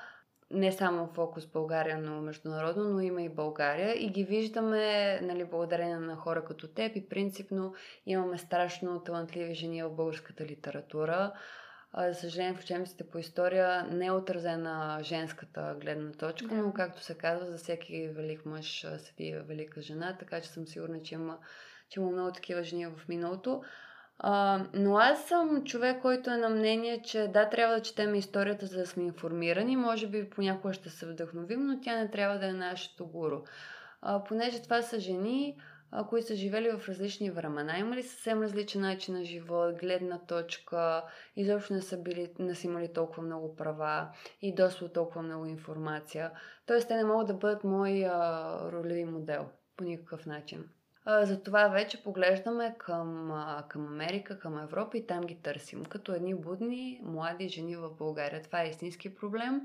S2: Не само фокус България, но международно, но има и България. И ги виждаме нали, благодарение на хора като теб и принципно имаме страшно талантливи жени в българската литература. За съжаление, в учебниците по история не е отразена женската гледна точка, но както се казва, за всеки велик мъж седи велика жена, така че съм сигурна, че има, че има много такива жени в миналото. А, но аз съм човек, който е на мнение, че да, трябва да четем историята, за да сме информирани. Може би понякога ще се вдъхновим, но тя не трябва да е нашето гуру. А, понеже това са жени, които са живели в различни времена, имали съвсем различен начин на живот, гледна точка, изобщо не са, били, не са имали толкова много права и доста толкова много информация. Тоест, те не могат да бъдат мой а, ролеви модел по никакъв начин. Затова вече поглеждаме към, към Америка, към Европа и там ги търсим. Като едни будни, млади жени в България. Това е истински проблем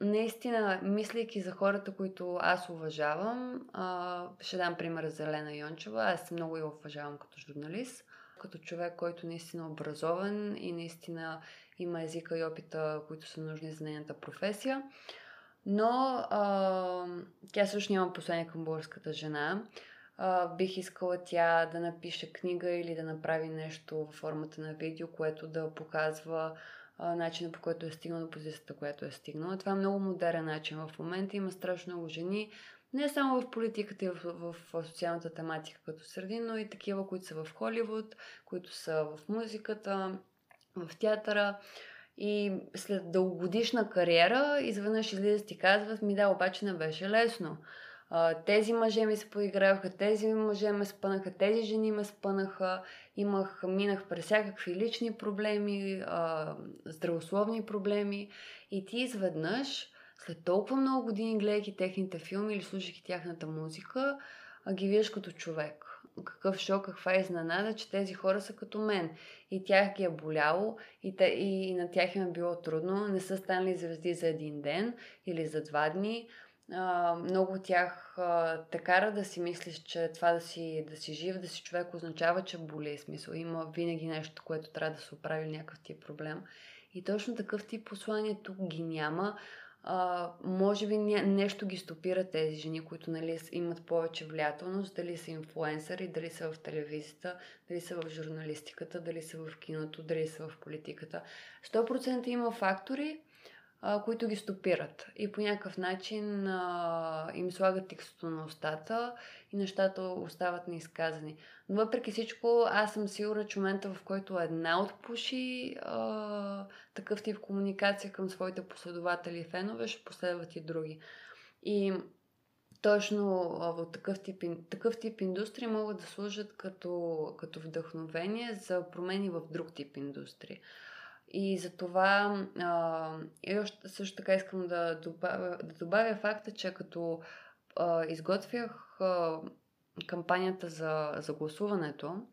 S2: наистина, мислейки за хората, които аз уважавам, а, ще дам пример за Елена Йончева. Аз много я уважавам като журналист, като човек, който наистина е образован и наистина има езика и опита, които са нужни за нейната професия. Но а, тя също няма послание към българската жена. А, бих искала тя да напише книга или да направи нещо в формата на видео, което да показва начина по който е стигнал до позицията, която е стигнала. Това е много модерен начин в момента. Има страшно много жени, не само в политиката и в, в, в социалната тематика като среди, но и такива, които са в Холивуд, които са в музиката, в театъра. И след дългогодишна кариера, изведнъж излизат и казват, ми да, обаче не беше лесно тези мъже ми се поиграваха, тези мъже ме спънаха, тези жени ме спънаха, имах, минах през всякакви лични проблеми, а, здравословни проблеми и ти изведнъж, след толкова много години гледайки техните филми или слушайки тяхната музика, а ги виждаш като човек. Какъв шок, каква изненада, че тези хора са като мен. И тях ги е боляло, и, те, и, и на тях им е било трудно. Не са станали звезди за един ден или за два дни много от тях те кара да си мислиш, че това да си, да си жив, да си човек означава, че боли. Смисъл. Има винаги нещо, което трябва да се оправи някакъв тип проблем. И точно такъв тип послания тук ги няма. А, може би нещо ги стопира тези жени, които нали, имат повече влиятелност, дали са инфлуенсъри, дали са в телевизията, дали са в журналистиката, дали са в киното, дали са в политиката. 100% има фактори, които ги стопират и по някакъв начин а, им слагат текстото на устата и нещата остават неизказани. Но въпреки всичко, аз съм сигурна, че момента в който една отпуши а, такъв тип комуникация към своите последователи и фенове, ще последват и други. И точно в такъв тип, такъв тип индустрии могат да служат като, като вдъхновение за промени в друг тип индустрии. И за това а, и още, също така искам да добавя, да добавя факта, че като а, изготвях а, кампанията за, за гласуването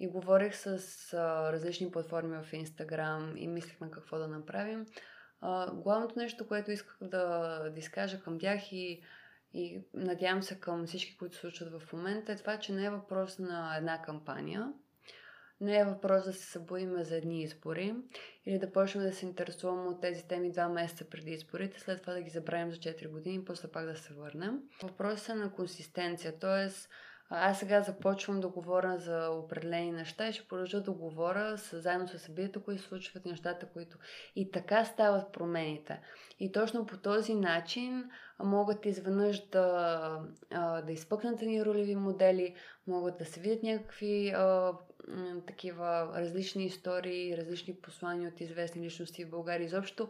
S2: и говорих с а, различни платформи в Инстаграм и мислихме какво да направим, А, главното нещо, което исках да, да изкажа към тях и, и надявам се към всички, които случват в момента, е това, че не е въпрос на една кампания, не е въпрос да се събудим за едни избори или да почнем да се интересуваме от тези теми два месеца преди изборите, след това да ги забравим за 4 години и после пак да се върнем. Въпросът е на консистенция, т.е. Аз сега започвам да говоря за определени неща и ще продължа да говоря с, заедно с събитията, които случват, нещата, които... И така стават промените. И точно по този начин могат изведнъж да, да изпъкнат ни ролеви модели, могат да се видят някакви такива различни истории, различни послания от известни личности в България. Изобщо,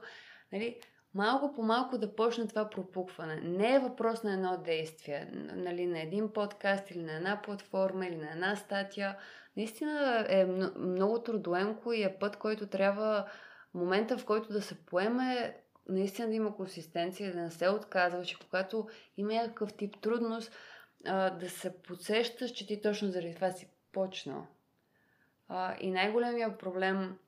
S2: нали, малко по малко да почне това пропукване. Не е въпрос на едно действие, нали, на един подкаст или на една платформа или на една статия. Наистина е много трудоемко и е път, който трябва момента, в който да се поеме, наистина да има консистенция, да не се отказва, че когато има някакъв тип трудност, да се подсещаш, че ти точно заради това си почнал. И най-големия проблем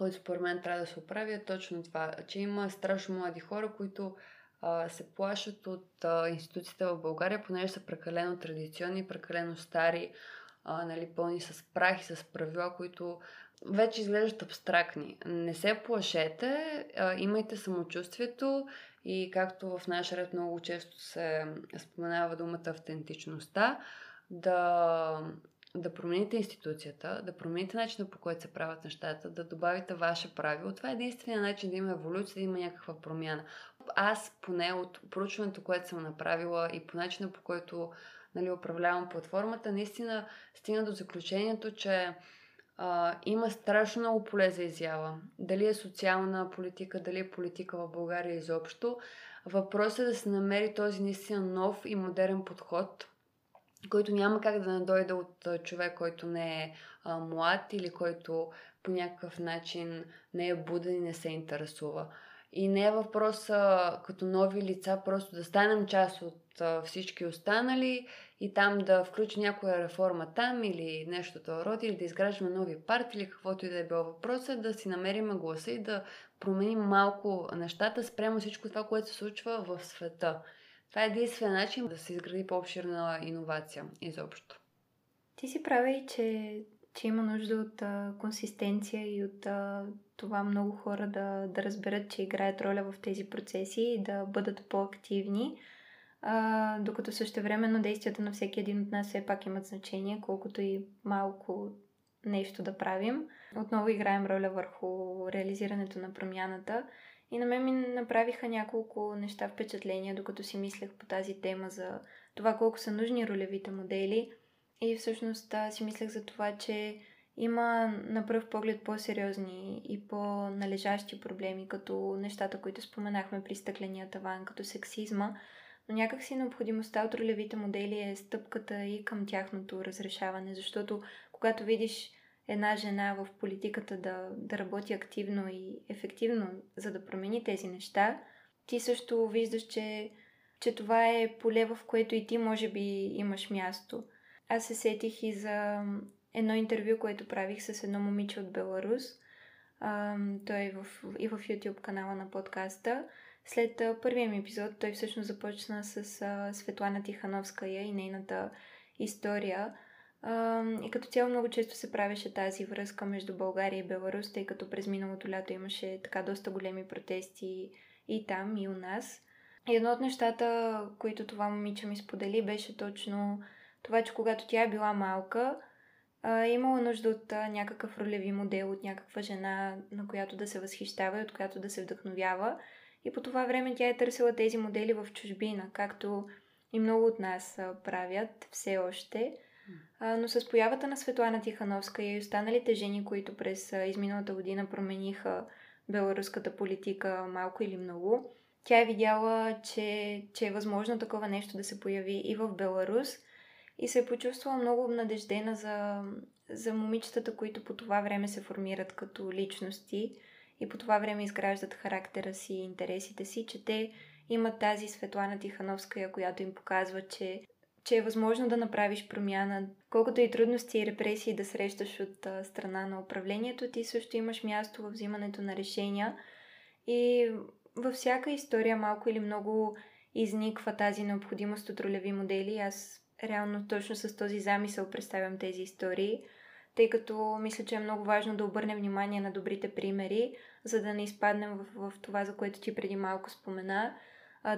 S2: който според мен трябва да се оправи, е точно това, че има страшно млади хора, които а, се плашат от а, институциите в България, понеже са прекалено традиционни, прекалено стари, а, нали, пълни с прах и с правила, които вече изглеждат абстрактни. Не се плашете, а, имайте самочувствието и както в наш ред много често се споменава думата автентичността, да да промените институцията, да промените начина по който се правят нещата, да добавите ваше правило. Това е единствения начин да има еволюция, да има някаква промяна. Аз, поне от проучването, което съм направила и по начина по който нали, управлявам платформата, наистина стигна до заключението, че а, има страшно много поле за изява. Дали е социална политика, дали е политика в България изобщо. Въпросът е да се намери този наистина нов и модерен подход – който няма как да надойде от човек, който не е а, млад или който по някакъв начин не е буден и не се интересува. И не е въпрос а, като нови лица просто да станем част от а, всички останали и там да включи някоя реформа там или нещо това роди, или да изграждаме нови партии или каквото и да е било въпросът, да си намерим гласа и да променим малко нещата спрямо всичко това, което се случва в света. Това е единствен начин да се изгради по-обширна иновация изобщо.
S1: Ти си прави, че, че има нужда от а, консистенция и от а, това много хора да, да разберат, че играят роля в тези процеси и да бъдат по-активни, а, докато същевременно действията на всеки един от нас все пак имат значение, колкото и малко нещо да правим. Отново играем роля върху реализирането на промяната и на мен ми направиха няколко неща впечатления, докато си мислех по тази тема за това колко са нужни ролевите модели. И всъщност си мислех за това, че има на пръв поглед по-сериозни и по-належащи проблеми, като нещата, които споменахме при стъкления таван, като сексизма, но някакси необходимостта от ролевите модели е стъпката и към тяхното разрешаване, защото когато видиш една жена в политиката да, да работи активно и ефективно, за да промени тези неща, ти също виждаш, че, че това е поле, в което и ти може би имаш място. Аз се сетих и за едно интервю, което правих с едно момиче от Беларус. Той е в, и в YouTube канала на подкаста. След първия ми епизод той всъщност започна с Светлана Тихановска и нейната история – и като цяло много често се правеше тази връзка между България и Беларус, тъй като през миналото лято имаше така доста големи протести и там, и у нас. И едно от нещата, които това момиче ми сподели, беше точно това, че когато тя е била малка, имала нужда от някакъв ролеви модел, от някаква жена, на която да се възхищава и от която да се вдъхновява. И по това време тя е търсила тези модели в чужбина, както и много от нас правят все още – а, но с появата на Светлана Тихановска и останалите жени, които през изминалата година промениха беларуската политика малко или много, тя е видяла, че, че е възможно такова нещо да се появи и в Беларус и се е почувствала много надеждена за, за момичетата, които по това време се формират като личности и по това време изграждат характера си и интересите си, че те имат тази Светлана Тихановска, която им показва, че че е възможно да направиш промяна. Колкото и трудности и репресии да срещаш от а, страна на управлението, ти също имаш място в взимането на решения И във всяка история малко или много изниква тази необходимост от ролеви модели. Аз реално точно с този замисъл представям тези истории, тъй като мисля, че е много важно да обърнем внимание на добрите примери, за да не изпаднем в, в това, за което ти преди малко спомена,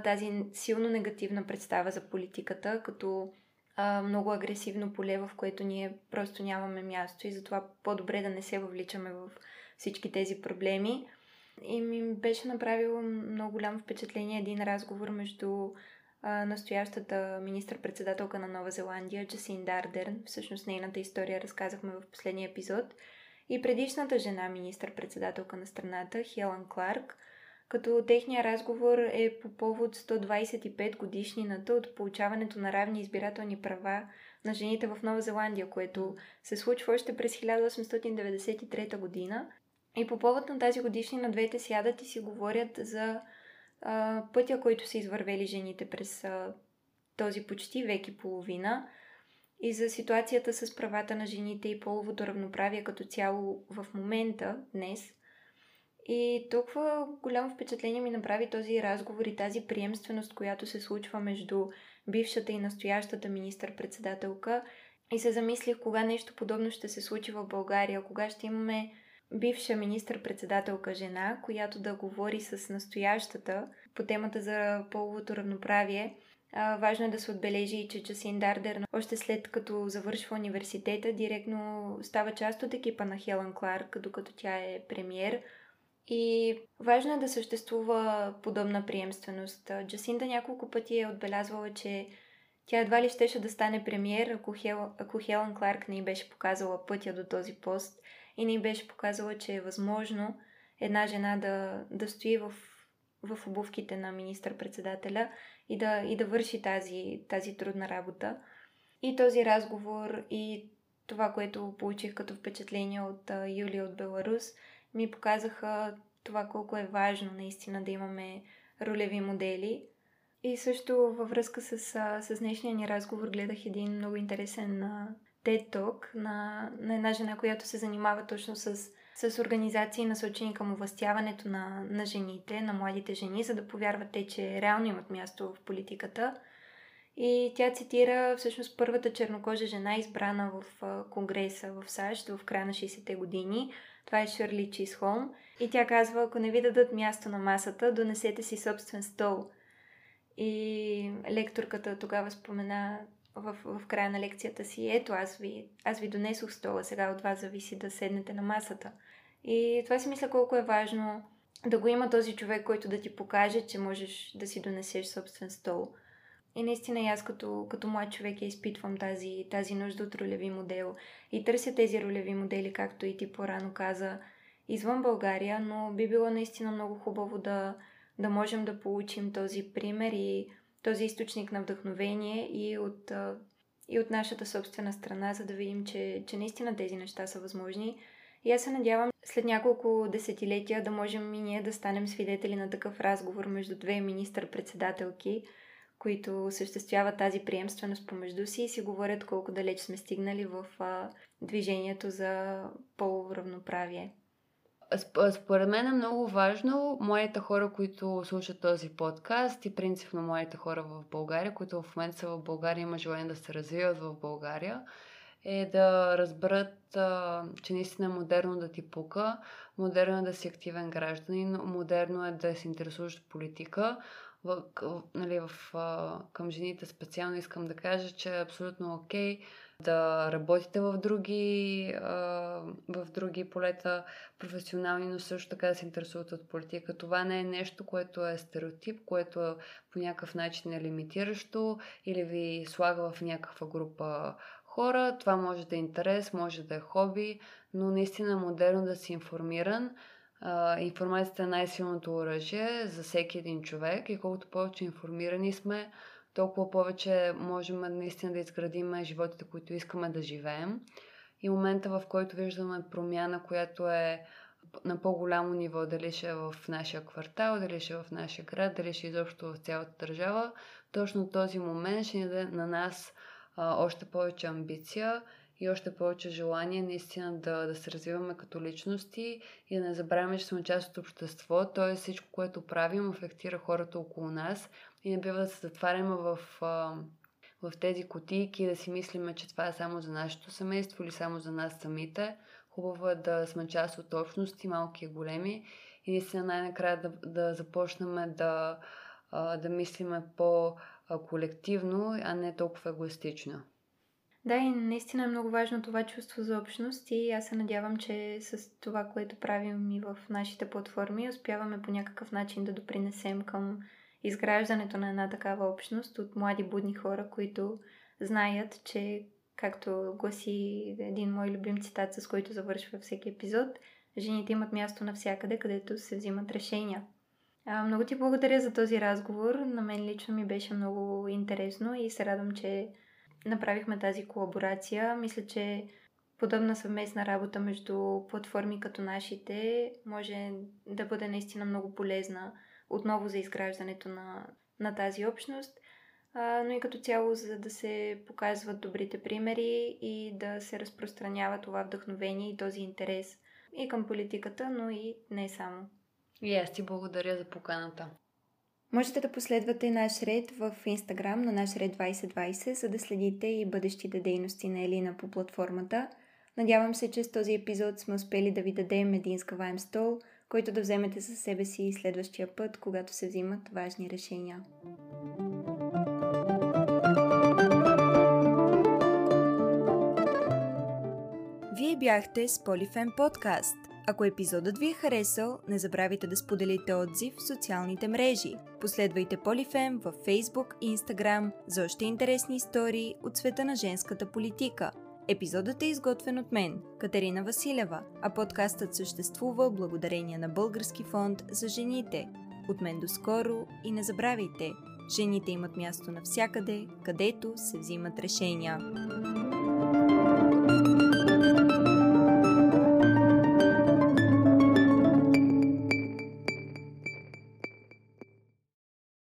S1: тази силно негативна представа за политиката, като а, много агресивно поле, в което ние просто нямаме място и затова по-добре да не се въвличаме в всички тези проблеми. И ми беше направило много голямо впечатление един разговор между а, настоящата министър-председателка на Нова Зеландия, Джасин Дардерн. Всъщност нейната история разказахме в последния епизод. И предишната жена, министър-председателка на страната, Хелън Кларк, като техния разговор е по повод 125 годишнината от получаването на равни избирателни права на жените в Нова Зеландия, което се случва още през 1893 година. И по повод на тази годишнина двете сядат и си говорят за а, пътя, който са извървели жените през а, този почти век и половина и за ситуацията с правата на жените и половото равноправие като цяло в момента, днес. И толкова голямо впечатление ми направи този разговор и тази приемственост, която се случва между бившата и настоящата министър-председателка. И се замислих кога нещо подобно ще се случи в България, кога ще имаме бивша министър-председателка жена, която да говори с настоящата по темата за половото равноправие. А, важно е да се отбележи че Джасин Дардер, още след като завършва университета, директно става част от екипа на Хелън Кларк, докато тя е премьер. И важно е да съществува подобна приемственост. Джасинда няколко пъти е отбелязвала, че тя едва ли щеше да стане премьер, ако, Хел, ако Хелън Кларк не й беше показала пътя до този пост и не й беше показала, че е възможно една жена да, да стои в, в обувките на министър-председателя и да, и да върши тази, тази трудна работа. И този разговор и това, което получих като впечатление от Юлия от Беларус, ми показаха това колко е важно наистина да имаме ролеви модели. И също във връзка с, с днешния ни разговор гледах един много интересен TED Talk на, на една жена, която се занимава точно с, с организации насочени към овластяването на, на жените, на младите жени, за да повярват те, че реално имат място в политиката. И тя цитира всъщност първата чернокожа жена, избрана в Конгреса в САЩ в края на 60-те години. Това е Шърли Чисхолм. И тя казва, ако не ви дадат място на масата, донесете си собствен стол. И лекторката тогава спомена в, в края на лекцията си, ето аз ви, аз ви донесох стола, сега от вас зависи да седнете на масата. И това си мисля колко е важно да го има този човек, който да ти покаже, че можеш да си донесеш собствен стол. И наистина и аз като, като млад човек я изпитвам тази, тази нужда от ролеви модел. И търся тези ролеви модели, както и ти по-рано каза, извън България, но би било наистина много хубаво да, да можем да получим този пример и този източник на вдъхновение и от, и от нашата собствена страна, за да видим, че, че наистина тези неща са възможни. И аз се надявам след няколко десетилетия да можем и ние да станем свидетели на такъв разговор между две министър-председателки, които осъществяват тази приемственост помежду си и си говорят колко далеч сме стигнали в а, движението за полово равноправие.
S2: Според мен е много важно моите хора, които слушат този подкаст и принципно моите хора в България, които в момента са в България, има желание да се развиват в България, е да разберат, че наистина е модерно да ти пука, модерно е да си активен гражданин, модерно е да се интересуваш политика. В, нали, в, към жените специално искам да кажа, че е абсолютно окей okay да работите в други, в други полета професионални, но също така да се интересувате от политика. Това не е нещо, което е стереотип, което е по някакъв начин е лимитиращо или ви слага в някаква група хора. Това може да е интерес, може да е хоби, но наистина е модерно да си информиран. Информацията е най-силното оръжие за всеки един човек и колкото повече информирани сме, толкова повече можем наистина да изградим животите, които искаме да живеем. И момента, в който виждаме промяна, която е на по-голямо ниво, дали ще е в нашия квартал, дали ще е в нашия град, дали ще е изобщо в цялата държава, точно този момент ще ни даде на нас а, още повече амбиция и още повече желание наистина да, да се развиваме като личности и да не забравяме, че сме част от общество, т.е. всичко, което правим, афектира хората около нас и не бива да се затваряме в, в тези котийки и да си мислиме, че това е само за нашето семейство или само за нас самите. Хубаво е да сме част от общности, малки и големи и наистина най-накрая да, да започнем да, да мислиме по-колективно, а не толкова егоистично.
S1: Да, и наистина е много важно това чувство за общност и аз се надявам, че с това, което правим и в нашите платформи, успяваме по някакъв начин да допринесем към изграждането на една такава общност от млади будни хора, които знаят, че, както гласи един мой любим цитат, с който завършва всеки епизод, жените имат място навсякъде, където се взимат решения. А, много ти благодаря за този разговор. На мен лично ми беше много интересно и се радвам, че направихме тази колаборация. Мисля, че подобна съвместна работа между платформи като нашите може да бъде наистина много полезна отново за изграждането на, на тази общност, а, но и като цяло за да се показват добрите примери и да се разпространява това вдъхновение и този интерес и към политиката, но и не само.
S2: И аз ти благодаря за поканата.
S1: Можете да последвате наш ред в Instagram на наш ред 2020, за да следите и бъдещите дейности на Елина по платформата. Надявам се, че с този епизод сме успели да ви дадем един скаваем стол, който да вземете със себе си следващия път, когато се взимат важни решения. Вие бяхте с Полифен подкаст – ако епизодът ви е харесал, не забравяйте да споделите отзив в социалните мрежи. Последвайте Полифем във Facebook и Instagram за още интересни истории от света на женската политика. Епизодът е изготвен от мен, Катерина Василева, а подкастът съществува благодарение на Български фонд за жените. От мен до скоро и не забравяйте, жените имат място навсякъде, където се взимат решения.